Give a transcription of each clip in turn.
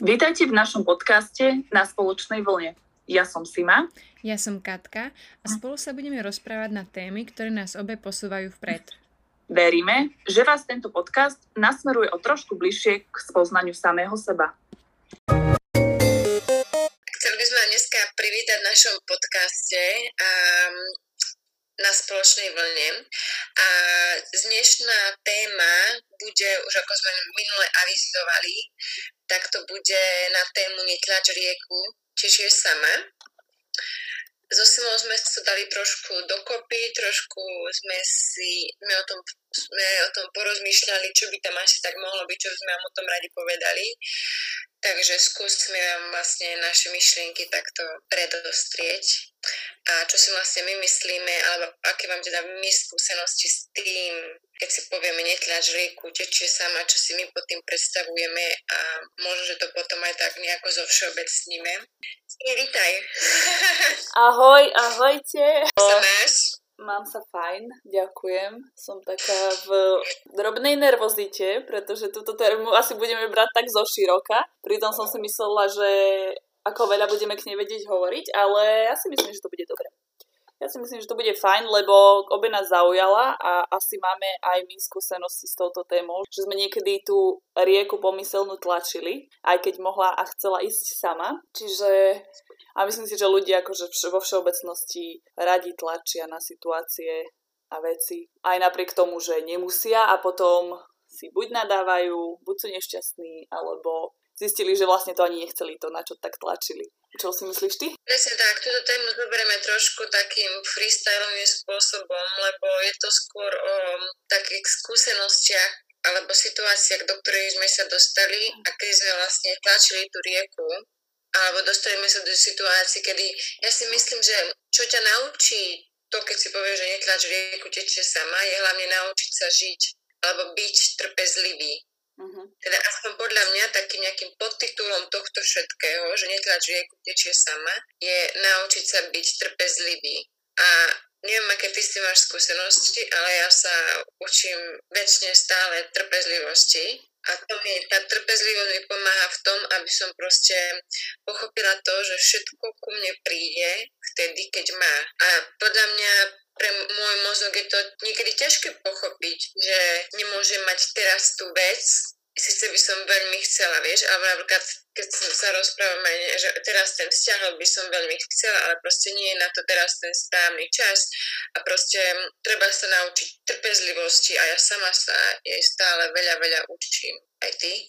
Vítajte v našom podcaste na spoločnej vlne. Ja som Sima. Ja som Katka a spolu sa budeme rozprávať na témy, ktoré nás obe posúvajú vpred. Veríme, že vás tento podcast nasmeruje o trošku bližšie k spoznaniu samého seba. Chceli by sme dneska privítať v našom podcaste um, na spoločnej vlne. A dnešná téma bude, už ako sme minule avizovali, tak to bude na tému Netlač rieku, čiže sama. So Simou sme sa dali trošku dokopy, trošku sme si sme o, tom, sme o tom porozmýšľali, čo by tam asi tak mohlo byť, čo by sme vám o tom radi povedali. Takže skúsme vám vlastne naše myšlienky takto predostrieť a čo si vlastne my myslíme, alebo aké mám teda my skúsenosti s tým, keď si povieme netlač rieku, tečie sama, čo si my pod tým predstavujeme a možno, že to potom aj tak nejako zo všeobecníme. Vítaj. Ahoj, ahojte. Sa máš? Mám sa fajn, ďakujem. Som taká v drobnej nervozite, pretože túto tému asi budeme brať tak zo široka. Pritom som si myslela, že ako veľa budeme k nej vedieť hovoriť, ale ja si myslím, že to bude dobre. Ja si myslím, že to bude fajn, lebo obe nás zaujala a asi máme aj my skúsenosti s touto témou, že sme niekedy tú rieku pomyselnú tlačili, aj keď mohla a chcela ísť sama. Čiže a myslím si, že ľudia akože vo všeobecnosti radi tlačia na situácie a veci. Aj napriek tomu, že nemusia a potom si buď nadávajú, buď sú nešťastní, alebo zistili, že vlastne to ani nechceli to, na čo tak tlačili. Čo si myslíš ty? Presne tak, túto tému zoberieme trošku takým freestylovým spôsobom, lebo je to skôr o takých skúsenostiach alebo situáciách, do ktorej sme sa dostali a keď sme vlastne tlačili tú rieku alebo dostaneme sa do situácií, kedy ja si myslím, že čo ťa naučí to, keď si povieš, že netlač rieku tečie sama, je hlavne naučiť sa žiť alebo byť trpezlivý. Uh-huh. Teda aspoň podľa mňa takým nejakým podtitulom tohto všetkého, že netlač rieku tečie sama, je naučiť sa byť trpezlivý. A neviem, aké ty si máš skúsenosti, ale ja sa učím väčšine stále trpezlivosti a to mi, tá trpezlivosť mi pomáha v tom, aby som proste pochopila to, že všetko ku mne príde vtedy, keď má. A podľa mňa pre môj mozog je to niekedy ťažké pochopiť, že nemôžem mať teraz tú vec, síce by som veľmi chcela, vieš, alebo napríklad keď sa rozprávame, že teraz ten vzťah by som veľmi chcela, ale proste nie je na to teraz ten správny čas a proste treba sa naučiť trpezlivosti a ja sama sa jej stále veľa, veľa učím. Aj ty?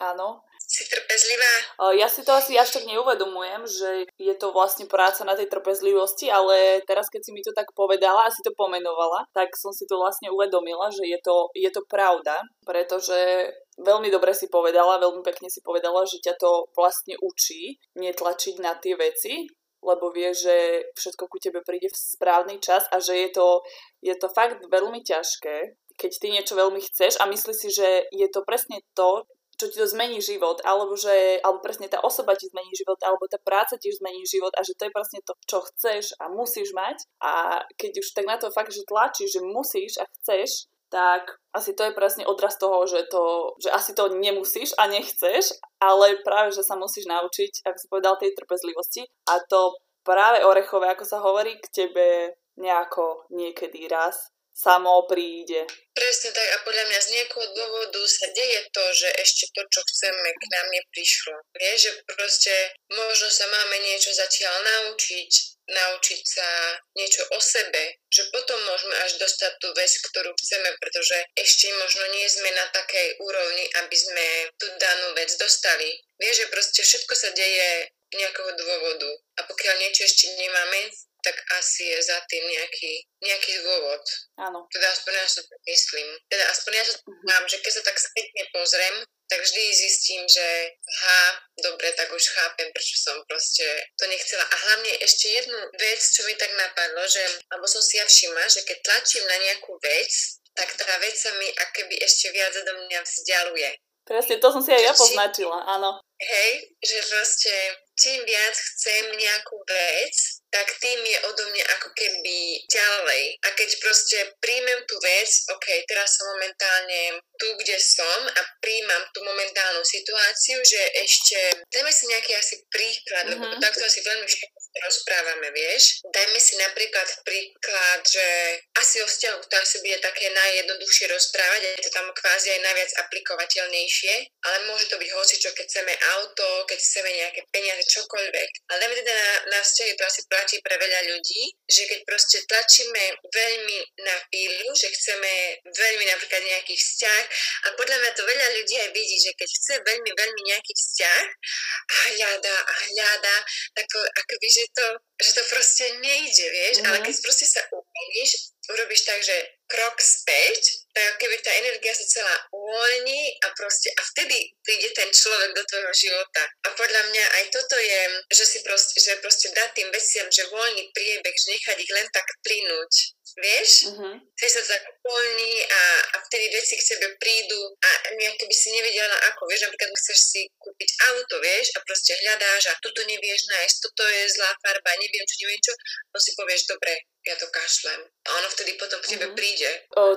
Áno, si trpezlivá? Ja si to asi až tak neuvedomujem, že je to vlastne práca na tej trpezlivosti, ale teraz keď si mi to tak povedala a si to pomenovala, tak som si to vlastne uvedomila, že je to, je to pravda, pretože veľmi dobre si povedala, veľmi pekne si povedala, že ťa to vlastne učí netlačiť na tie veci, lebo vie, že všetko ku tebe príde v správny čas a že je to, je to fakt veľmi ťažké, keď ty niečo veľmi chceš a myslíš si, že je to presne to, čo ti to zmení život, alebo že, alebo presne tá osoba ti zmení život, alebo tá práca ti zmení život a že to je presne to, čo chceš a musíš mať. A keď už tak na to fakt, že tlačíš, že musíš a chceš, tak asi to je presne odraz toho, že, to, že asi to nemusíš a nechceš, ale práve, že sa musíš naučiť, ako si povedal, tej trpezlivosti. A to práve orechové, ako sa hovorí, k tebe nejako niekedy raz samo príde. Presne tak a podľa mňa z nejakého dôvodu sa deje to, že ešte to, čo chceme, k nám neprišlo. Vieš, že proste možno sa máme niečo zatiaľ naučiť, naučiť sa niečo o sebe, že potom môžeme až dostať tú vec, ktorú chceme, pretože ešte možno nie sme na takej úrovni, aby sme tú danú vec dostali. Vieš, že proste všetko sa deje nejakého dôvodu. A pokiaľ niečo ešte nemáme, tak asi je za tým nejaký, nejaký dôvod. Áno. Teda aspoň ja sa tak myslím. Teda aspoň ja sa uh-huh. mám, že keď sa tak spätne pozriem, tak vždy zistím, že ha, dobre, tak už chápem, prečo som proste to nechcela. A hlavne ešte jednu vec, čo mi tak napadlo, že, alebo som si ja všimla, že keď tlačím na nejakú vec, tak tá vec sa mi akoby ešte viac do mňa vzdialuje. Presne, to som si aj ja poznačila, áno. Hej, že proste čím viac chcem nejakú vec, tak tým je odo mňa ako keby ďalej. A keď proste príjmem tú vec, ok, teraz som momentálne tu, kde som a príjmam tú momentálnu situáciu, že ešte, dajme si nejaký asi príklad, mm-hmm. lebo mhm. takto asi veľmi všetko rozprávame, vieš. Dajme si napríklad príklad, že asi o vzťahu to asi bude také najjednoduchšie rozprávať je to tam kvázi aj najviac aplikovateľnejšie, ale môže to byť hocičo, keď chceme auto, keď chceme nejaké peniaze, čokoľvek. Ale dajme teda na, na vzťahy, to asi platí pre veľa ľudí, že keď proste tlačíme veľmi na pílu, že chceme veľmi napríklad nejaký vzťah a podľa mňa to veľa ľudí aj vidí, že keď chce veľmi, veľmi nejaký vzťah a hľada a hľada, tak akoby, že to, že to proste nejde, vieš, mm-hmm. ale keď proste sa uvoľníš, urobíš tak, že krok späť, tak keby tá energia sa celá uvoľní a proste a vtedy príde ten človek do tvojho života. A podľa mňa aj toto je, že si proste, že proste dať tým veciam, že voľný priebeh, že nechať ich len tak plynúť. Vieš? Mm-hmm. Vtedy sa tak uvoľní a, a vtedy veci k tebe prídu a nejak by si nevedela ako, vieš, napríklad chceš si kúpiť auto, vieš, a proste hľadáš a toto nevieš nájsť, toto je zlá farba, neviem čo, neviem čo, no si povieš, dobre, ja to kašlem. A ono vtedy potom k tebe mm-hmm. príde.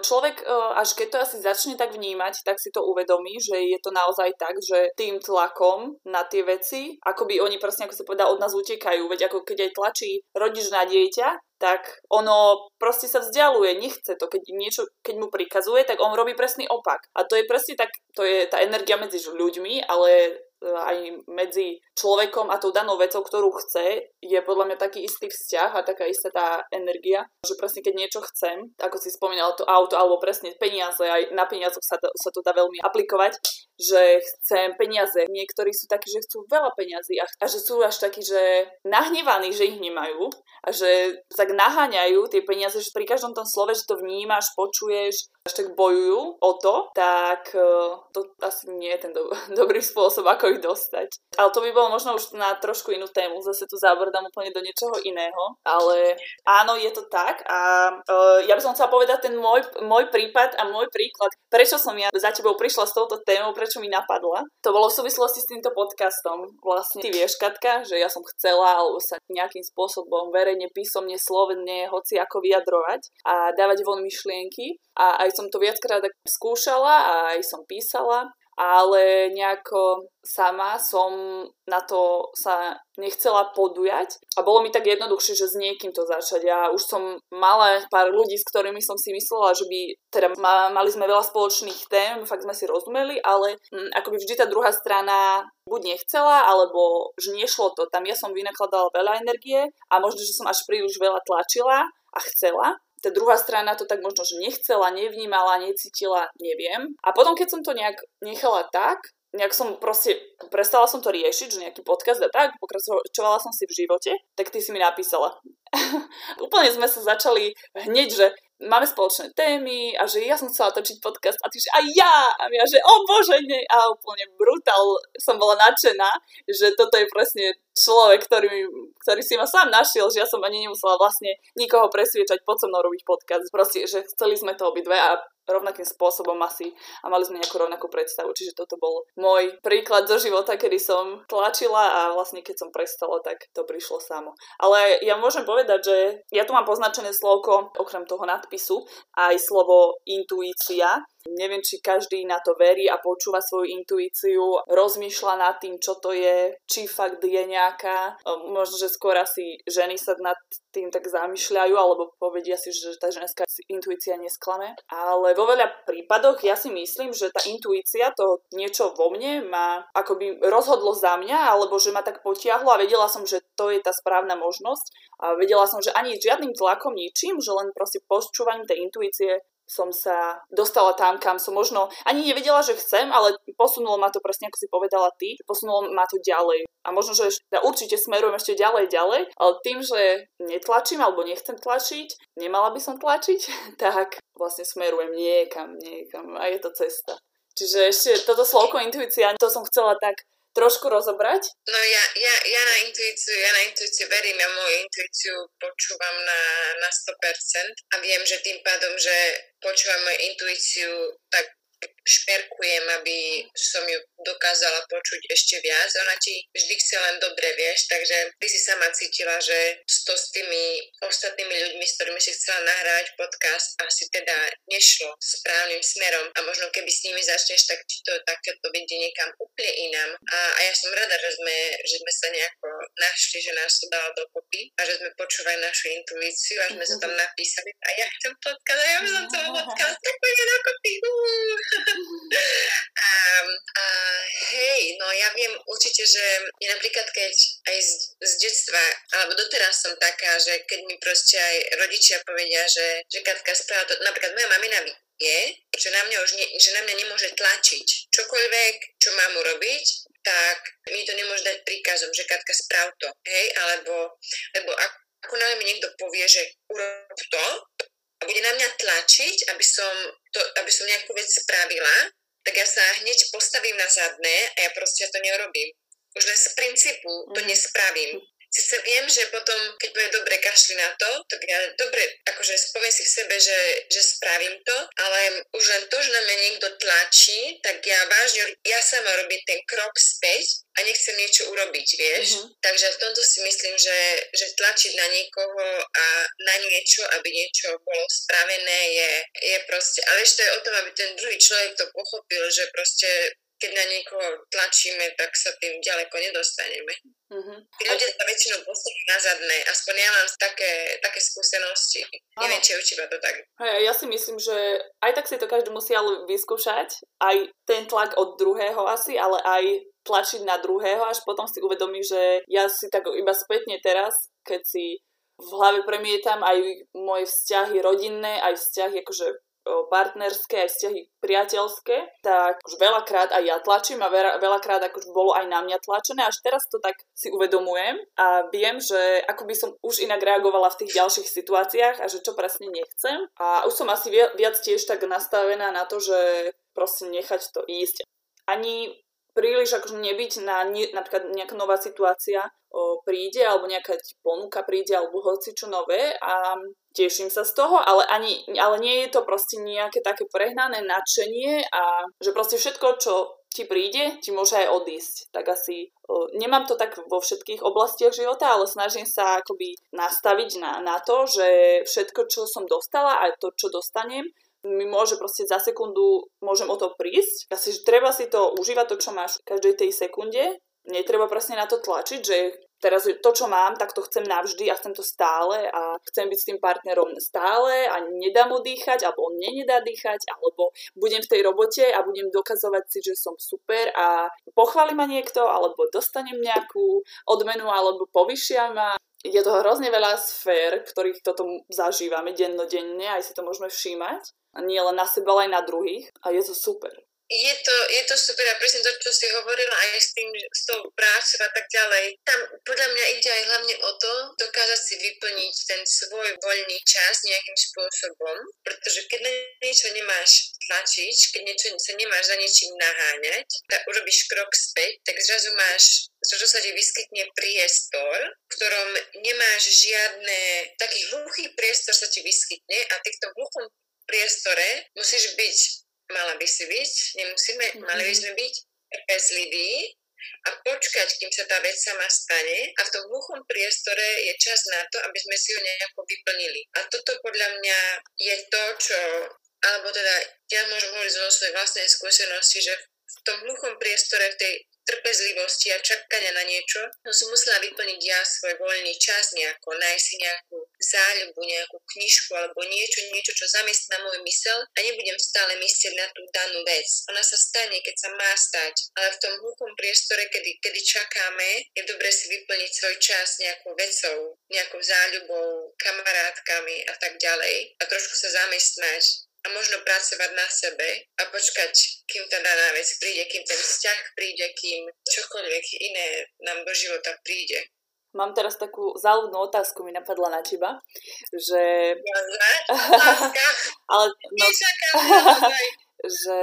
Človek, až keď to asi začne tak vnímať, tak si to uvedomí, že je to naozaj tak, že tým tlakom na tie veci, ako by oni proste, ako sa povedal, od nás utekajú. Veď ako keď aj tlačí rodič na dieťa, tak ono proste sa vzdialuje, nechce to. Keď, niečo, keď mu prikazuje, tak on robí presný opak. A to je presne tak, to je tá energia medzi ľuďmi, ale aj medzi človekom a tou danou vecou, ktorú chce, je podľa mňa taký istý vzťah a taká istá tá energia, že presne keď niečo chcem, ako si spomínala to auto, alebo presne peniaze, aj na peniazoch sa sa to dá veľmi aplikovať, že chcem peniaze. Niektorí sú takí, že chcú veľa peniazy a, a že sú až takí, že nahnevaní, že ich nemajú a že tak naháňajú tie peniaze, že pri každom tom slove, že to vnímaš, počuješ, až tak bojujú o to, tak e, to asi nie je ten do- dobrý spôsob, ako ich dostať. Ale to by bolo možno už na trošku inú tému, zase tu zabrdám úplne do niečoho iného, ale áno, je to tak a uh, ja by som chcela povedať ten môj, môj prípad a môj príklad, prečo som ja za tebou prišla s touto témou, prečo mi napadla. To bolo v súvislosti s týmto podcastom. Vlastne ty vieš, Katka, že ja som chcela alebo sa nejakým spôsobom verejne, písomne, slovne, hoci ako vyjadrovať a dávať von myšlienky a aj som to viackrát skúšala a aj som písala, ale nejako sama som na to sa nechcela podujať a bolo mi tak jednoduchšie, že s niekým to začať. Ja už som mala pár ľudí, s ktorými som si myslela, že by, teda mali sme veľa spoločných tém, fakt sme si rozumeli, ale m, mm, akoby vždy tá druhá strana buď nechcela, alebo že nešlo to. Tam ja som vynakladala veľa energie a možno, že som až príliš veľa tlačila a chcela tá druhá strana to tak možno, že nechcela, nevnímala, necítila, neviem. A potom, keď som to nejak nechala tak, nejak som proste, prestala som to riešiť, že nejaký podcast a tak, pokračovala som si v živote, tak ty si mi napísala. Úplne sme sa začali hneď, že máme spoločné témy a že ja som chcela točiť podcast a ty že aj ja a ja že o bože nie a úplne brutál som bola nadšená, že toto je presne človek, ktorý, ktorý si ma sám našiel, že ja som ani nemusela vlastne nikoho presviečať pod so mnou robiť podcast. Proste, že chceli sme to obidve a rovnakým spôsobom asi a mali sme nejakú rovnakú predstavu. Čiže toto bol môj príklad zo života, kedy som tlačila a vlastne keď som prestala, tak to prišlo samo. Ale ja môžem povedať, že ja tu mám poznačené slovko, okrem toho nadpisu, aj slovo intuícia. Neviem, či každý na to verí a počúva svoju intuíciu, rozmýšľa nad tým, čo to je, či fakt je nejaká. Možno, že skôr asi ženy sa nad tým tak zamýšľajú, alebo povedia si, že tá ženská intuícia nesklame. Ale vo veľa prípadoch ja si myslím, že tá intuícia, to niečo vo mne ma akoby rozhodlo za mňa, alebo že ma tak potiahlo a vedela som, že to je tá správna možnosť. A vedela som, že ani žiadnym tlakom, ničím, že len proste počúvaním tej intuície som sa dostala tam, kam som možno ani nevedela, že chcem, ale posunulo ma to presne, ako si povedala ty, posunulo ma to ďalej. A možno, že ja určite smerujem ešte ďalej, ďalej, ale tým, že netlačím alebo nechcem tlačiť, nemala by som tlačiť, tak vlastne smerujem niekam, niekam a je to cesta. Čiže ešte toto slovko intuícia, to som chcela tak trošku rozobrať? No ja, ja, ja na intuíciu, ja na intuíciu verím, ja moju intuíciu počúvam na, na 100% a viem, že tým pádom, že počúvam moju intuíciu, tak šperkujem, aby som ju dokázala počuť ešte viac. Ona ti vždy chce len dobre, vieš, takže ty si sama cítila, že to s tými ostatnými ľuďmi, s ktorými si chcela nahrávať podcast, asi teda nešlo správnym smerom a možno keby s nimi začneš, tak ti to takéto vedie niekam úplne inám. A, a ja som rada, že sme, že sme sa nejako našli, že nás to dalo dokopy a že sme počúvali našu intuíciu a sme sa tam napísali a ja chcem podcast a ja som chcela podcast, tak poďme dokopy. a, a hej, no ja viem určite, že je napríklad keď aj z, z detstva, alebo doteraz som taká, že keď mi proste aj rodičia povedia, že, že Katka správa to, napríklad moja mamina je, že na mňa už ne, že na mňa nemôže tlačiť. Čokoľvek, čo mám urobiť, tak mi to nemôže dať príkazom, že Katka správ to, hej, alebo, lebo ako, ako nám mi niekto povie, že urob to a bude na mňa tlačiť, aby som, to, aby som nejakú vec spravila, tak ja sa hneď postavím na zadné a ja proste to neurobím. Už len z princípu to mhm. nespravím. Sice viem, že potom, keď bude dobre kašli na to, tak ja dobre, akože spoviem si v sebe, že, že spravím to, ale už len to, že na mňa niekto tlačí, tak ja vážne, ja sama robím ten krok späť a nechcem niečo urobiť, vieš. Mm-hmm. Takže v tomto si myslím, že, že tlačiť na niekoho a na niečo, aby niečo bolo spravené, je, je proste, ale ešte je o tom, aby ten druhý človek to pochopil, že proste keď na niekoho tlačíme, tak sa tým ďaleko nedostaneme. Mm-hmm. Tí ľudia sa väčšinou postavia na zadné, aspoň ja mám také, také skúsenosti. Neviem, či teba to tak. Hey, ja si myslím, že aj tak si to každý musí ale vyskúšať, aj ten tlak od druhého asi, ale aj tlačiť na druhého, až potom si uvedomí, že ja si tak iba spätne teraz, keď si v hlave premietam aj moje vzťahy rodinné, aj vzťahy akože partnerské, aj vzťahy priateľské, tak už veľakrát aj ja tlačím a veľa, veľakrát už bolo aj na mňa tlačené, až teraz to tak si uvedomujem a viem, že ako by som už inak reagovala v tých ďalších situáciách a že čo presne nechcem. A už som asi viac, tiež tak nastavená na to, že proste nechať to ísť. Ani príliš akože nebyť na ne, napríklad nejaká nová situácia o, príde alebo nejaká ponuka príde alebo hoci čo nové a teším sa z toho, ale, ani, ale nie je to proste nejaké také prehnané nadšenie a že proste všetko, čo ti príde, ti môže aj odísť. Tak asi o, nemám to tak vo všetkých oblastiach života, ale snažím sa akoby nastaviť na, na to, že všetko, čo som dostala a to, čo dostanem, mi môže proste za sekundu, môžem o to prísť. Asi, že treba si to užívať to, čo máš v každej tej sekunde. Netreba presne na to tlačiť, že teraz to, čo mám, tak to chcem navždy a chcem to stále a chcem byť s tým partnerom stále a nedám mu dýchať, alebo on mne nedá dýchať, alebo budem v tej robote a budem dokazovať si, že som super a pochváli ma niekto, alebo dostanem nejakú odmenu, alebo povyšia ma je to hrozne veľa sfér, ktorých toto zažívame dennodenne, aj si to môžeme všímať. Nie len na seba, ale aj na druhých. A je to super je to, je to super a presne to, čo si hovorila aj s tým, s tou prácou a tak ďalej. Tam podľa mňa ide aj hlavne o to, dokázať si vyplniť ten svoj voľný čas nejakým spôsobom, pretože keď na niečo nemáš tlačiť, keď niečo sa nemáš za niečím naháňať, tak urobíš krok späť, tak zrazu máš, zrazu sa ti vyskytne priestor, v ktorom nemáš žiadne, taký hluchý priestor sa ti vyskytne a ty v tom hluchom priestore musíš byť mala by si byť, nemusíme, mm-hmm. mali by sme byť trpezliví a počkať, kým sa tá vec sama stane a v tom hluchom priestore je čas na to, aby sme si ho nejako vyplnili. A toto podľa mňa je to, čo, alebo teda ja môžem hovoriť zo svojej vlastnej skúsenosti, že v tom hluchom priestore, v tej trpezlivosti a čakania na niečo, no som musela vyplniť ja svoj voľný čas nejako, nájsť si nejakú záľubu, nejakú knižku alebo niečo, niečo, čo zamestná môj mysel a nebudem stále myslieť na tú danú vec. Ona sa stane, keď sa má stať, ale v tom hluchom priestore, kedy, kedy čakáme, je dobre si vyplniť svoj čas nejakou vecou, nejakou záľubou, kamarátkami a tak ďalej a trošku sa zamestnať a možno pracovať na sebe a počkať, kým tá daná vec príde, kým ten vzťah príde, kým čokoľvek iné nám do života príde. Mám teraz takú záľudnú otázku, mi napadla na teba, že... Ale, no, že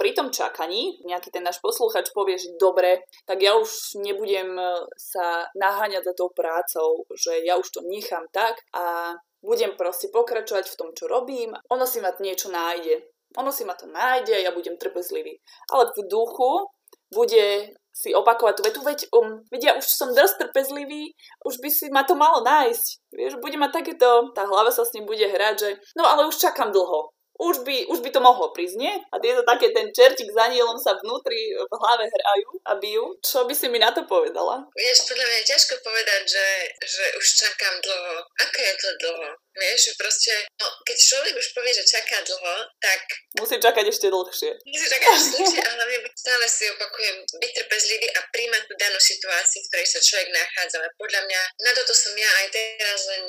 pri tom čakaní nejaký ten náš posluchač povie, že dobre, tak ja už nebudem sa naháňať za tou prácou, že ja už to nechám tak a budem proste pokračovať v tom, čo robím. Ono si ma niečo nájde. ono si ma to nájde a ja budem trpezlivý. Ale v duchu bude si opakovať tú vetu, veď, um, veď už som dosť trpezlivý, už by si ma to malo nájsť. Vieš, bude mať takéto, tá hlava sa s ním bude hrať, že no ale už čakám dlho už by, už by to mohlo prísť, nie? A je to také, ten čertík s anielom sa vnútri v hlave hrajú a bijú. Čo by si mi na to povedala? Vieš, podľa mňa je ťažko povedať, že, že už čakám dlho. Aké je to dlho? Vieš, že proste, no, keď človek už povie, že čaká dlho, tak... Musí čakať ešte dlhšie. Musí čakať ešte dlhšie, ale hlavne stále si opakujem, byť trpezlivý a príjmať tú danú situáciu, v ktorej sa človek nachádza. Ale podľa mňa, na toto som ja aj teraz len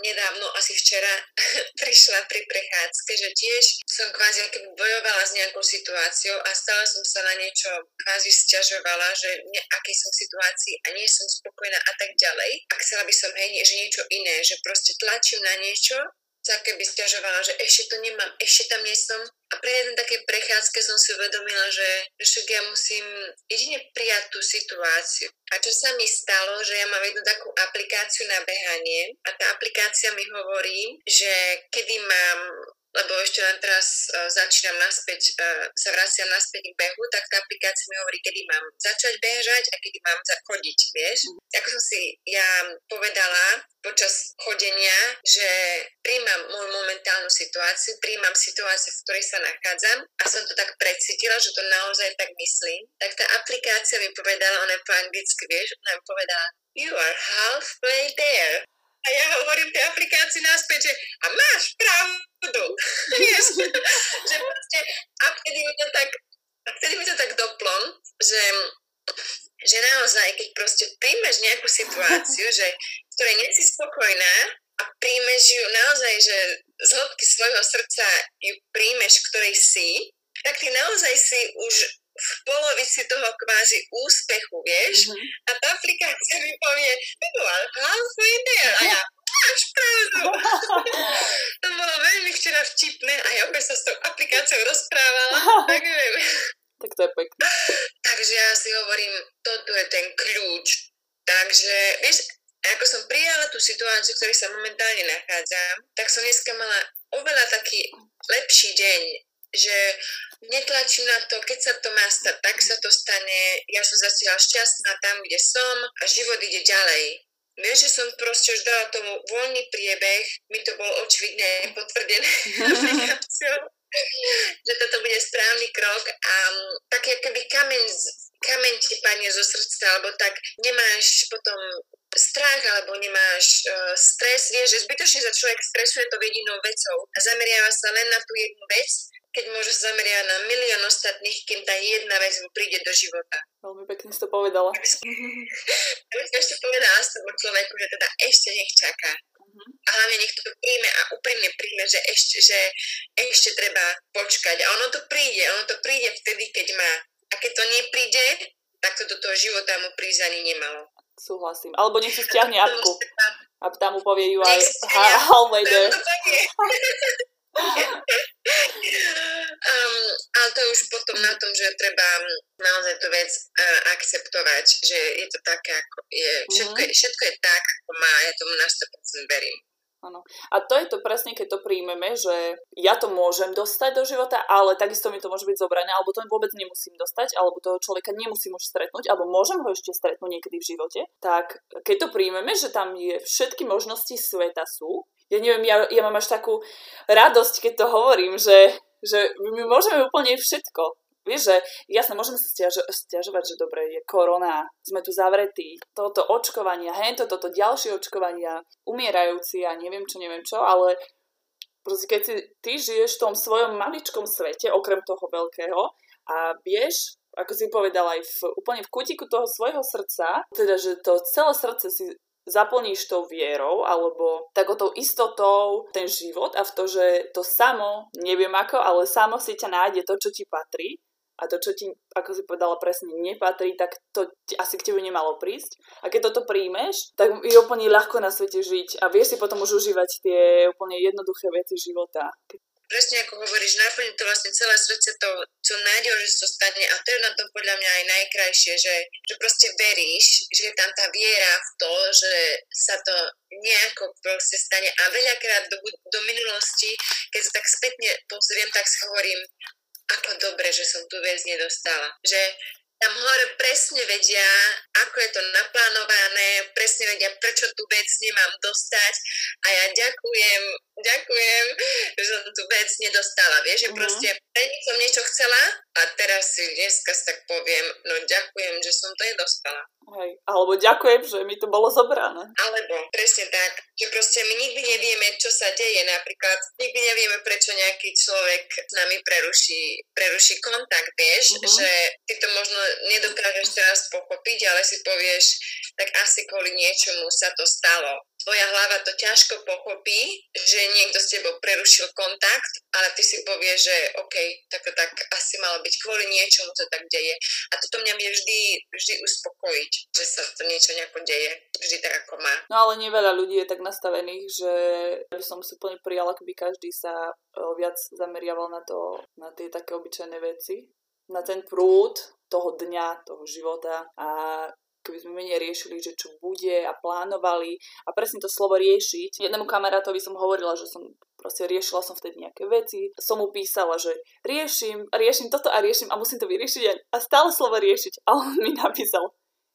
nedávno, asi včera, prišla pri prechádzke, že tiež som kvázi keby bojovala s nejakou situáciou a stále som sa na niečo kvázi sťažovala, že ne, akej som situácii a nie som spokojná a tak ďalej. A chcela by som, hej, že niečo iné, že proste tlačím na niečo, sa keby stiažovala, že ešte to nemám, ešte tam nie som. A pri jednej takej prechádzke som si uvedomila, že však ja musím jedine prijať tú situáciu. A čo sa mi stalo, že ja mám jednu takú aplikáciu na behanie a tá aplikácia mi hovorí, že kedy mám lebo ešte len teraz uh, začínam naspäť, uh, sa vraciam naspäť k behu, tak tá aplikácia mi hovorí, kedy mám začať bežať a kedy mám za- chodiť, vieš. Mm. Ako som si ja povedala počas chodenia, že príjmam moju momentálnu situáciu, príjmam situáciu, v ktorej sa nachádzam a som to tak precítila, že to naozaj tak myslím, tak tá aplikácia mi povedala, ona po anglicky, vieš, ona mi povedala, you are halfway there. A ja hovorím tej aplikácii naspäť, že a máš pravdu. že proste, a vtedy mi to tak, vtedy mi to tak doplon, že, že naozaj, keď proste príjmeš nejakú situáciu, že, v ktorej nie si spokojná a príjmeš ju naozaj, že z hĺbky svojho srdca ju príjmeš, ktorej si, tak ty naozaj si už v polovici toho kvázi úspechu, vieš? Mm-hmm. A tá aplikácia mi povie, you are halfway there. A ja, máš pravdu. to bolo veľmi včera vtipné a ja opäť sa s tou aplikáciou rozprávala. tak neviem. Tak to je pekné. Takže ja si hovorím, toto je ten kľúč. Takže, vieš, ako som prijala tú situáciu, v ktorej sa momentálne nachádzam, tak som dneska mala oveľa taký lepší deň, že netlačím na to, keď sa to má stať, tak sa to stane, ja som zatiaľ šťastná tam, kde som a život ide ďalej. Vieš, že som proste už dala tomu voľný priebeh, mi to bolo očividne potvrdené že toto bude správny krok a také keby kameň, kameň ti padne zo srdca, alebo tak nemáš potom strach alebo nemáš uh, stres, vieš, že zbytočne sa človek stresuje to jedinou vecou a zameriava sa len na tú jednu vec keď môže zameriať na milión ostatných, kým tá jedna vec mu príde do života. Veľmi pekne si to povedala. Ja by ešte povedala tomu človeku, že teda ešte nech čaká. Uh-huh. A hlavne nech to príjme a úprimne príjme, že ešte, že ešte treba počkať. A ono to príde, ono to príde vtedy, keď má. A keď to nepríde, tak to do toho života mu prísť ani nemalo. Súhlasím. Alebo nech si stiahne apku. A tam mu povie you are halfway there. Um, ale to už potom na tom, že treba naozaj tú vec uh, akceptovať, že je to také, ako je. Všetko, je, všetko je tak, ako má, ja tomu na 100% verím. Áno. A to je to presne, keď to príjmeme, že ja to môžem dostať do života, ale takisto mi to môže byť zobrané, alebo to vôbec nemusím dostať, alebo toho človeka nemusím už stretnúť, alebo môžem ho ešte stretnúť niekedy v živote. Tak keď to príjmeme, že tam je všetky možnosti sveta sú, ja neviem, ja, ja mám až takú radosť, keď to hovorím, že, že my môžeme úplne všetko. Vieš, že jasne, môžeme sa stiažo- stiažovať, že dobre, je korona, sme tu zavretí, toto očkovania, hento, toto ďalšie očkovania, umierajúci a neviem čo, neviem čo, ale proste keď si, ty žiješ v tom svojom maličkom svete, okrem toho veľkého, a vieš, ako si povedala, aj v, úplne v kutiku toho svojho srdca, teda, že to celé srdce si zaplníš tou vierou alebo takouto istotou ten život a v to, že to samo, neviem ako, ale samo si ťa nájde to, čo ti patrí a to, čo ti, ako si povedala presne, nepatrí, tak to ti asi k tebe nemalo prísť. A keď toto príjmeš, tak je úplne ľahko na svete žiť a vieš si potom už užívať tie úplne jednoduché veci života. presne ako hovoríš, naplniť to vlastne celé srdce to, čo nádejou, že to stane a to je na tom podľa mňa aj najkrajšie, že, že proste veríš, že je tam tá viera v to, že sa to nejako proste stane a veľakrát do, do minulosti, keď sa tak spätne pozriem, tak si hovorím, ako dobre, že som tú vec nedostala. Že tam hore presne vedia, ako je to naplánované, presne vedia, prečo tú vec nemám dostať a ja ďakujem, ďakujem, že som tú vec nedostala. Vieš, že mm-hmm. proste predtým som niečo chcela a teraz si dneska tak poviem, no ďakujem, že som to nedostala. Hej, alebo ďakujem, že mi to bolo zobrané. Alebo presne tak, že proste my nikdy nevieme, čo sa deje. Napríklad nikdy nevieme, prečo nejaký človek s nami preruší, preruší kontakt, vieš, uh-huh. že ty to možno nedokážeš teraz pochopiť, ale si povieš, tak asi kvôli niečomu sa to stalo tvoja hlava to ťažko pochopí, že niekto s tebou prerušil kontakt, ale ty si povieš, že OK, tak tak asi malo byť kvôli niečomu to tak deje. A toto mňa vie vždy, vždy uspokojiť, že sa to niečo nejako deje, vždy tak ako má. No ale neveľa ľudí je tak nastavených, že by som si úplne prijala, keby každý sa viac zameriaval na to, na tie také obyčajné veci, na ten prúd toho dňa, toho života a keby sme menej riešili, že čo bude a plánovali a presne to slovo riešiť. Jednému kamarátovi som hovorila, že som proste riešila som vtedy nejaké veci, som mu písala, že riešim, riešim toto a riešim a musím to vyriešiť a stále slovo riešiť. A on mi napísal,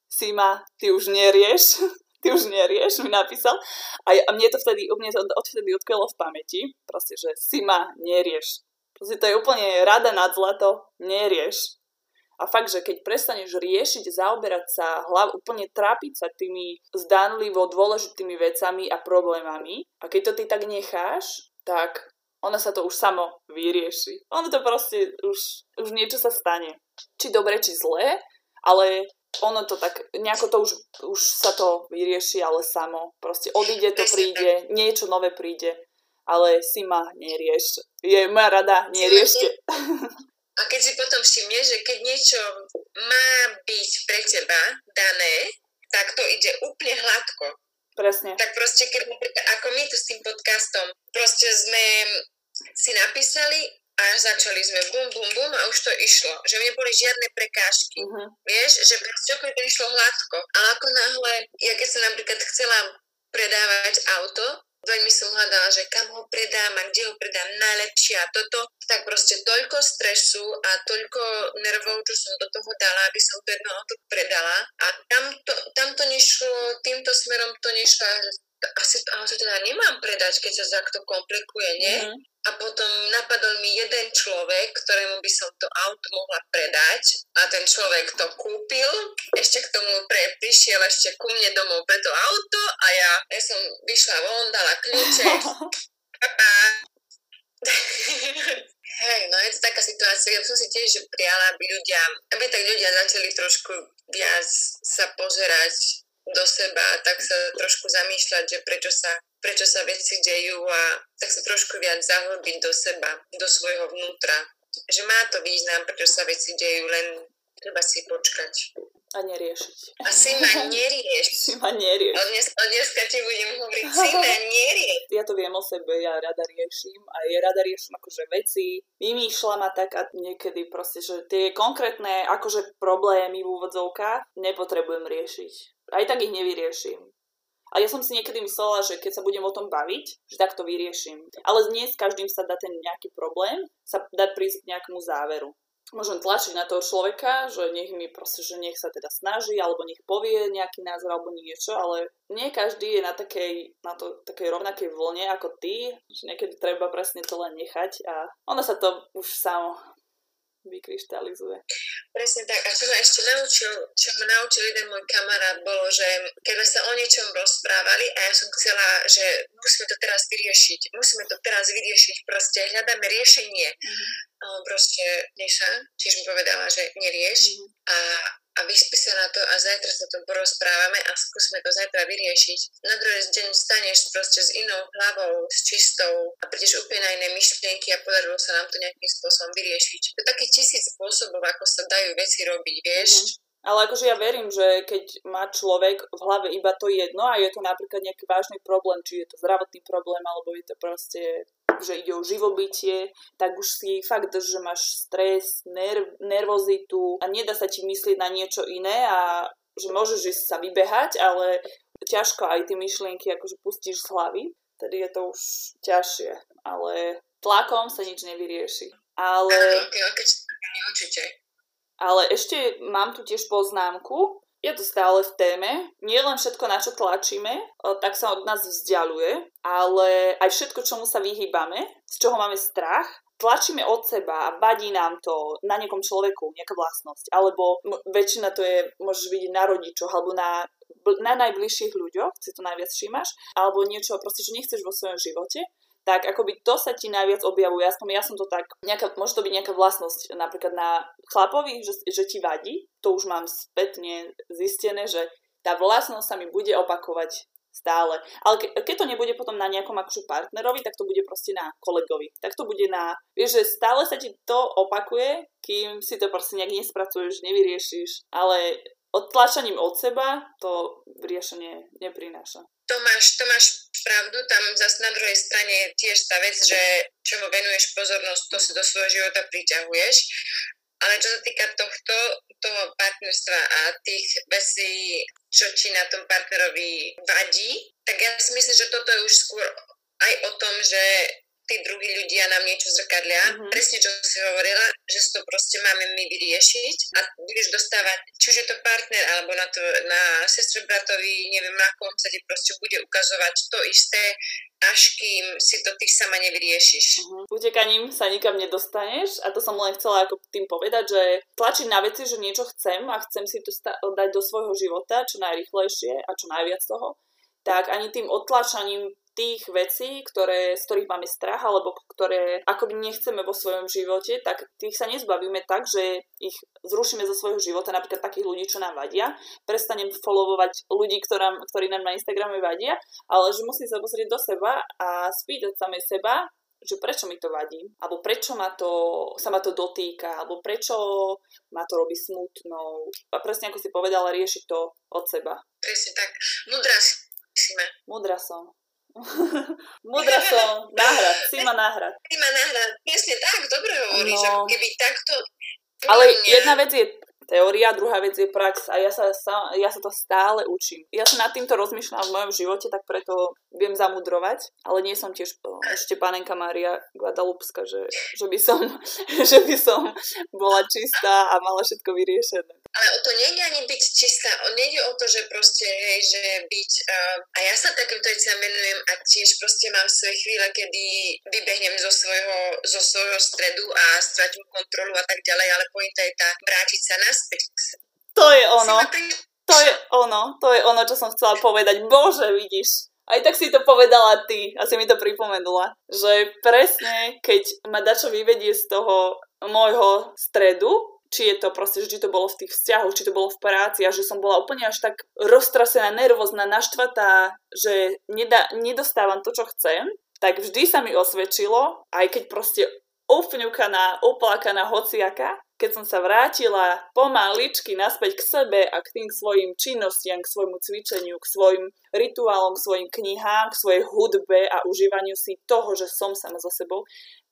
Sima, ty už nerieš, ty už nerieš, mi napísal. A, a mne to vtedy, mne to odvtedy odkvelo v pamäti, proste, že Sima, nerieš. Proste to je úplne rada nad zlato, nerieš. A fakt, že keď prestaneš riešiť, zaoberať sa, hlav, úplne trápiť sa tými zdánlivo dôležitými vecami a problémami, a keď to ty tak necháš, tak ona sa to už samo vyrieši. Ono to proste už, už niečo sa stane. Či dobre, či zlé, ale ono to tak, nejako to už, už sa to vyrieši, ale samo. Proste odíde to, príde, niečo nové príde, ale si ma nerieš. Je moja rada, neriešte. A keď si potom všimneš, že keď niečo má byť pre teba dané, tak to ide úplne hladko. Presne. Tak proste, keď ako my tu s tým podcastom, proste sme si napísali a začali sme bum, bum, bum a už to išlo. Že mi neboli žiadne prekážky. Uh-huh. Vieš, že proste to išlo hladko. Ale ako náhle, ja keď som napríklad chcela predávať auto, veľmi som hľadala, že kam ho predám a kde ho predám najlepšie a toto, tak proste toľko stresu a toľko nervov, čo som do toho dala, aby som to jedno predala. A tam to, tam to nešlo, týmto smerom to nešlo, asi to auto teda nemám predať, keď sa takto komplikuje, nie? Mm-hmm. A potom napadol mi jeden človek, ktorému by som to auto mohla predať a ten človek to kúpil. Ešte k tomu pre, prišiel ešte ku mne domov pre to auto a ja, ja som vyšla von, dala kľúče. Hej, no je to taká situácia, ja som si tiež prijala, aby ľudia, aby tak ľudia začali trošku viac sa pozerať do seba, tak sa trošku zamýšľať, že prečo sa, prečo sa veci dejú a tak sa trošku viac zahlbiť do seba, do svojho vnútra. Že má to význam, prečo sa veci dejú, len treba si počkať. A neriešiť. A si ma nerieš. si ma nerieš. Od, dnes, od dneska ti budem hovoriť, si ma nerieš. Ja to viem o sebe, ja rada riešim a ja rada riešim akože veci. Vymýšľam a tak a niekedy proste, že tie konkrétne akože problémy v úvodzovkách nepotrebujem riešiť aj tak ich nevyrieším. A ja som si niekedy myslela, že keď sa budem o tom baviť, že tak to vyrieším. Ale nie s každým sa dá ten nejaký problém, sa dá prísť k nejakému záveru. Môžem tlačiť na toho človeka, že nech mi proste, že nech sa teda snaží, alebo nech povie nejaký názor alebo niečo, ale nie každý je na takej, na to, takej rovnakej vlne ako ty, že niekedy treba presne to len nechať a ono sa to už samo vykryštalizuje. Presne tak. A čo ma ešte naučil, čo ma naučil jeden môj kamarát, bolo, že keď sa o niečom rozprávali a ja som chcela, že musíme to teraz vyriešiť, musíme to teraz vyriešiť, proste hľadáme riešenie. Mm-hmm. Proste, Neša, tiež mi povedala, že nerieš mm-hmm. a a vyspí sa na to a zajtra sa to porozprávame a skúsme to zajtra vyriešiť. Na druhý deň staneš proste s inou hlavou, s čistou a prídeš úplne na iné myšlienky a podarilo sa nám to nejakým spôsobom vyriešiť. To je taký tisíc spôsobov, ako sa dajú veci robiť, vieš. Mm-hmm. Ale akože ja verím, že keď má človek v hlave iba to jedno a je to napríklad nejaký vážny problém, či je to zdravotný problém, alebo je to proste že ide o živobytie, tak už si fakt, že máš stres, nerv, nervozitu a nedá sa ti myslieť na niečo iné a že môžeš ísť sa vybehať, ale ťažko aj tie myšlienky akože pustíš z hlavy, tedy je to už ťažšie, ale tlakom sa nič nevyrieši. Ale... Určite. Ale ešte mám tu tiež poznámku, je to stále v téme. Nie len všetko, na čo tlačíme, tak sa od nás vzdialuje, ale aj všetko, čomu sa vyhýbame, z čoho máme strach, tlačíme od seba a vadí nám to na niekom človeku, nejaká vlastnosť. Alebo väčšina to je, môžeš vidieť na rodičoch alebo na, na najbližších ľuďoch, si to najviac všímaš, alebo niečo proste, čo nechceš vo svojom živote tak akoby to sa ti najviac objavuje. Ja som, ja som to tak, nejaká, môže to byť nejaká vlastnosť napríklad na chlapovi, že, že ti vadí, to už mám spätne zistené, že tá vlastnosť sa mi bude opakovať stále. Ale ke, keď to nebude potom na nejakom akože partnerovi, tak to bude proste na kolegovi. Tak to bude na... Vieš, že stále sa ti to opakuje, kým si to proste nejak nespracuješ, nevyriešiš, ale odtlačaním od seba to riešenie neprináša. To máš, to máš pravdu, tam zase na druhej strane je tiež tá vec, že čomu venuješ pozornosť, to si do svojho života priťahuješ. Ale čo sa týka tohto, toho partnerstva a tých vecí, čo ti na tom partnerovi vadí, tak ja si myslím, že toto je už skôr aj o tom, že tí druhí ľudia nám niečo zrkadlia. Mm-hmm. Presne, čo si hovorila, že si to proste máme my vyriešiť a budeš dostávať, či už je to partner, alebo na, to, na sestru bratovi, neviem na kom sa ti proste bude ukazovať to isté, až kým si to ty sama nevyriešiš. Uh-huh. Utekaním sa nikam nedostaneš a to som len chcela ako tým povedať, že tlačiť na veci, že niečo chcem a chcem si to sta- dať do svojho života čo najrychlejšie a čo najviac toho, tak ani tým odtlačaním tých vecí, ktoré, z ktorých máme strach alebo ktoré akoby nechceme vo svojom živote, tak tých sa nezbavíme tak, že ich zrušíme zo svojho života, napríklad takých ľudí, čo nám vadia. Prestanem followovať ľudí, ktorám, ktorí nám na Instagrame vadia, ale že musím sa pozrieť do seba a spýtať samej seba, že prečo mi to vadí, alebo prečo ma to, sa ma to dotýka, alebo prečo ma to robí smutnou. A presne ako si povedala, riešiť to od seba. Presne tak. Mudrá si. Mudrá som. Mudra som, náhrad, si ma náhrad. Si ma náhrad, presne tak, dobre hovoríš, no. keby takto... Ale mňa... jedna vec je teória, druhá vec je prax a ja sa, sa, ja sa to stále učím. Ja sa nad týmto rozmýšľam v mojom živote, tak preto viem zamudrovať, ale nie som tiež ešte panenka Mária Guadalupska, že, že, by som, že by som bola čistá a mala všetko vyriešené. Ale o to nejde ani byť čistá, o nejde o to, že proste, hej, že byť, uh, a ja sa takýmto veciam venujem a tiež proste mám svoje chvíle, kedy vybehnem zo svojho, zo svojho stredu a stratím kontrolu a tak ďalej, ale pointa je tá vrátiť sa naspäť. To je ono. To je ono, to je ono, čo som chcela povedať. Bože, vidíš, aj tak si to povedala ty a si mi to pripomenula, že presne keď ma dačo vyvedie z toho môjho stredu, či je to proste, že či to bolo v tých vzťahoch, či to bolo v práci a že som bola úplne až tak roztrasená, nervózna, naštvatá, že nedá, nedostávam to, čo chcem, tak vždy sa mi osvedčilo, aj keď proste ufňukaná, uplakaná hociaka, keď som sa vrátila pomaličky naspäť k sebe a k tým svojim činnostiam, k svojmu cvičeniu, k svojim rituálom, k svojim knihám, k svojej hudbe a užívaniu si toho, že som sama so sebou,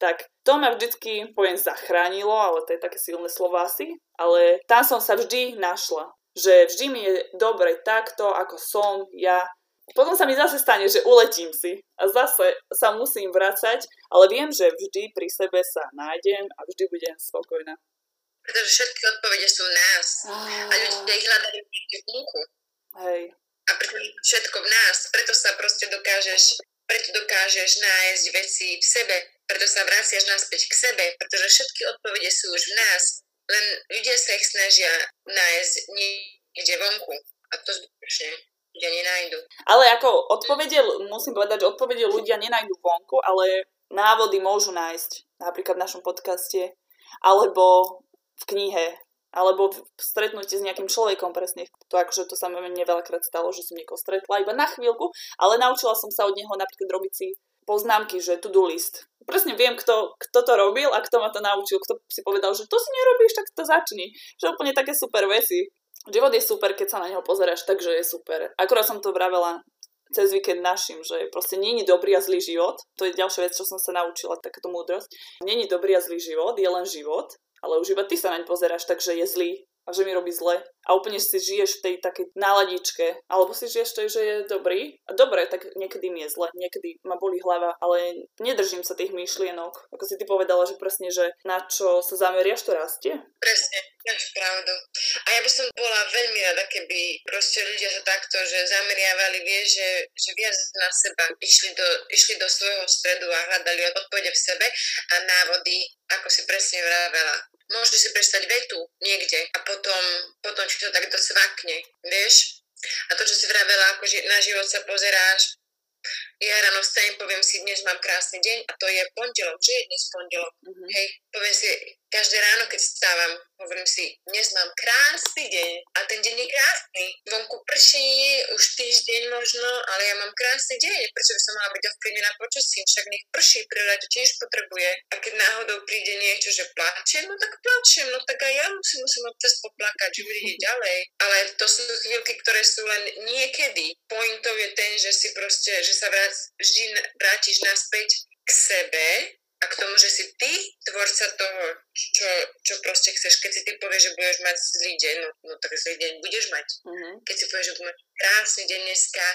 tak to ma vždycky, poviem, zachránilo, ale to je také silné slovo asi, ale tam som sa vždy našla. Že vždy mi je dobre takto, ako som ja, potom sa mi zase stane, že uletím si a zase sa musím vracať, ale viem, že vždy pri sebe sa nájdem a vždy budem spokojná. Pretože všetky odpovede sú v nás. Oh. A ľudia ich hľadajú vnúku. Hej. A preto všetko v nás. Preto sa proste dokážeš, preto dokážeš nájsť veci v sebe. Preto sa vraciaš naspäť k sebe. Pretože všetky odpovede sú už v nás. Len ľudia sa ich snažia nájsť niekde vonku. A to zbytočne ľudia nenajdu. Ale ako odpovede, musím povedať, že odpovede ľudia nenajdu vonku, ale návody môžu nájsť. Napríklad v našom podcaste. Alebo v knihe, alebo v stretnutí s nejakým človekom presne. To akože to sa mne veľakrát stalo, že som niekoho stretla iba na chvíľku, ale naučila som sa od neho napríklad robiť si poznámky, že to-do list. Presne viem, kto, kto to robil a kto ma to naučil, kto si povedal, že to si nerobíš, tak to začni. Že úplne také super veci. Život je super, keď sa na neho pozeráš, takže je super. Akurát som to vravela cez víkend našim, že proste není dobrý a zlý život. To je ďalšia vec, čo som sa naučila, takáto múdrosť. Není dobrý a zlý život, je len život, ale už iba ty sa naň pozeráš, takže je zlý a že mi robí zle a úplne si žiješ v tej takej náladičke, alebo si žiješ tej, že je dobrý a dobre, tak niekedy mi je zle, niekedy ma boli hlava, ale nedržím sa tých myšlienok. Ako si ty povedala, že presne, že na čo sa zameriaš, to rastie? Presne, máš pravdu. A ja by som bola veľmi rada, keby proste ľudia sa takto, že zameriavali, vie, že, že viac na seba išli do, išli do svojho stredu a hľadali odpovede v sebe a návody, ako si presne vravela, môžeš si prestať vetu niekde a potom, potom či to tak docvakne, vieš? A to, čo si vravela, ako na život sa pozeráš, ja ráno vstanem, poviem si, dnes mám krásny deň a to je pondelok, že je dnes pondelok. Mm-hmm. Hej, poviem si, každé ráno, keď stávam, hovorím si, dnes mám krásny deň a ten deň je krásny. Vonku prší, už týždeň možno, ale ja mám krásny deň. Prečo by som mala byť ovplyvnená počasím? Však nech prší, príroda tiež potrebuje. A keď náhodou príde niečo, že plačem, no tak plačem, no tak aj ja musím, musím občas poplakať, že ide ďalej. Ale to sú chvíľky, ktoré sú len niekedy. Pointov je ten, že si proste, že sa vrát, vždy vrátiš naspäť k sebe a k tomu, že si ty tvorca toho, čo, čo proste chceš. Keď si ty povieš, že budeš mať zlý deň, no, no tak zlý deň budeš mať. Mm-hmm. Keď si povieš, že budeš mať krásny deň dneska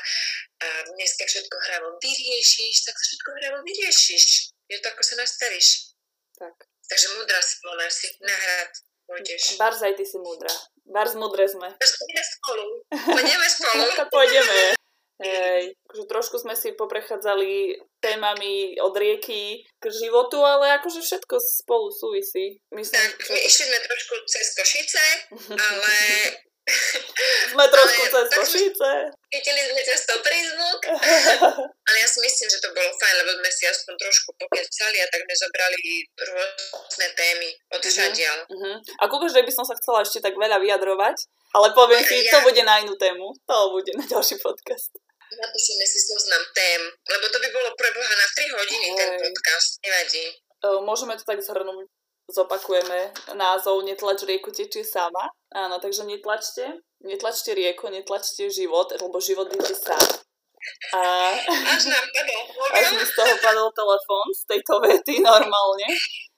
a dneska všetko hravo vyriešiš, tak všetko hravo vyriešiš. Je to ako sa nastavíš. Tak. Takže múdra si bola, si nahrad pôjdeš. Barz aj ty si múdra. Barz múdre sme. Pôjdeme spolu. Pôjdeme spolu. pôjdeme. Hej, akože trošku sme si poprechádzali témami od rieky k životu, ale akože všetko spolu súvisí. Myslím, tak, my išli sme trošku cez Košice, ale... sme trošku ale, cez Košice. Chytili sme to prízvuk, ale ja si myslím, že to bolo fajn, lebo sme si aspoň trošku pokecali a tak sme zobrali rôzne témy od mhm, všadiaľ. Uh-huh, uh-huh. A kúkaš, že by som sa chcela ešte tak veľa vyjadrovať, ale poviem si, ja. to bude na inú tému. To bude na ďalší podcast napíšeme si zoznam tém, lebo to by bolo pre Boha na 3 hodiny Hej. ten podcast, nevadí. Môžeme to tak zhrnúť. Zopakujeme názov Netlač rieku tečie sama. Áno, takže netlačte, netlačte rieku, netlačte život, lebo život ide sám. A... Až nám padol Až mi z toho padol telefón, z tejto vety normálne.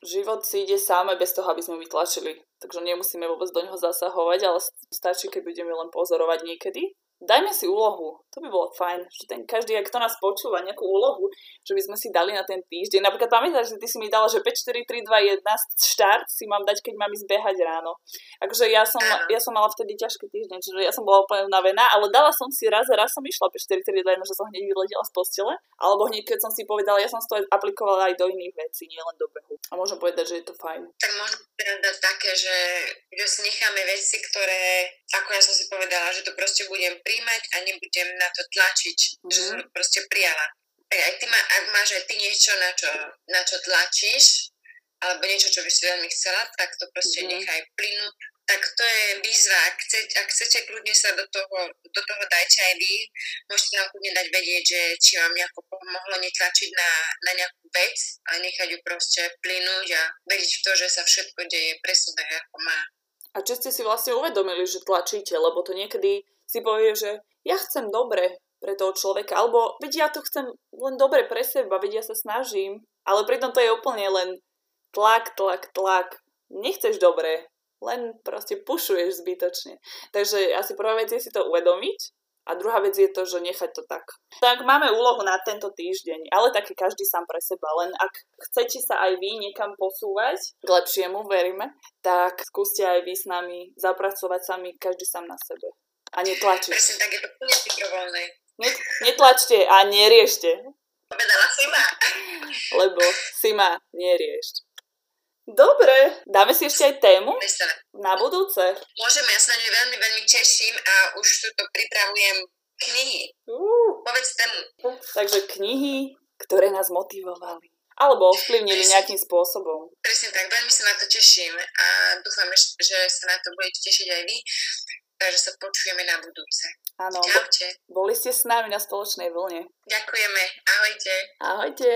Život si ide sám bez toho, aby sme vytlačili. Takže nemusíme vôbec do neho zasahovať, ale stačí, keď budeme len pozorovať niekedy dajme si úlohu. To by bolo fajn, že ten každý, ak to nás počúva, nejakú úlohu, že by sme si dali na ten týždeň. Napríklad pamätáš, že ty si mi dala, že 5, 4, 3, 2, 1 štart si mám dať, keď mám ísť behať ráno. Akože ja som, ja som mala vtedy ťažký týždeň, čiže ja som bola úplne unavená, ale dala som si raz a raz som išla 5, 4, 3, 2, 1, že som hneď vyletela z postele. Alebo hneď, keď som si povedala, ja som to aplikovala aj do iných vecí, nielen do behu. A môžem povedať, že je to fajn. Tak môžem povedať také, že, že si necháme veci, ktoré, ako ja som si povedala, že to proste budem príjmať a nebudem na to tlačiť, mm-hmm. že som to proste prijala. Tak aj ty má, ak máš aj ty niečo, na čo, na čo tlačíš, alebo niečo, čo by si veľmi chcela, tak to proste mm-hmm. nechaj plynúť. Tak to je výzva. Ak, chce, ak chcete kľudne sa do toho, do toho dajte aj vy. Môžete nám kľudne dať vedieť, že či vám nejako pomohlo netlačiť na, na nejakú vec a nechať ju proste plynúť a vedieť v to, že sa všetko deje presne tak, ako má. A čo ste si vlastne uvedomili, že tlačíte? Lebo to niekedy si povie, že ja chcem dobre pre toho človeka, alebo veď ja to chcem len dobre pre seba, veď ja sa snažím, ale pritom to je úplne len tlak, tlak, tlak. Nechceš dobre, len proste pušuješ zbytočne. Takže asi prvá vec je si to uvedomiť a druhá vec je to, že nechať to tak. Tak máme úlohu na tento týždeň, ale taký každý sám pre seba. Len ak chcete sa aj vy niekam posúvať k lepšiemu, veríme, tak skúste aj vy s nami zapracovať sami každý sám na sebe a netlačiť. Presne tak, je to plne dobrovoľné. Net, netlačte a neriešte. Povedala si ma. Lebo si ma neriešť. Dobre, dáme si ešte aj tému na budúce. Môžeme, ja sa na veľmi, veľmi teším a už to pripravujem knihy. Uh. Povedz tému. Takže knihy, ktoré nás motivovali. Alebo ovplyvnili nejakým spôsobom. Presne tak, veľmi sa na to teším a dúfam, že sa na to budete tešiť aj vy. Takže sa počujeme na budúce. Áno, Čaute. boli ste s nami na spoločnej vlne. Ďakujeme. Ahojte. Ahojte.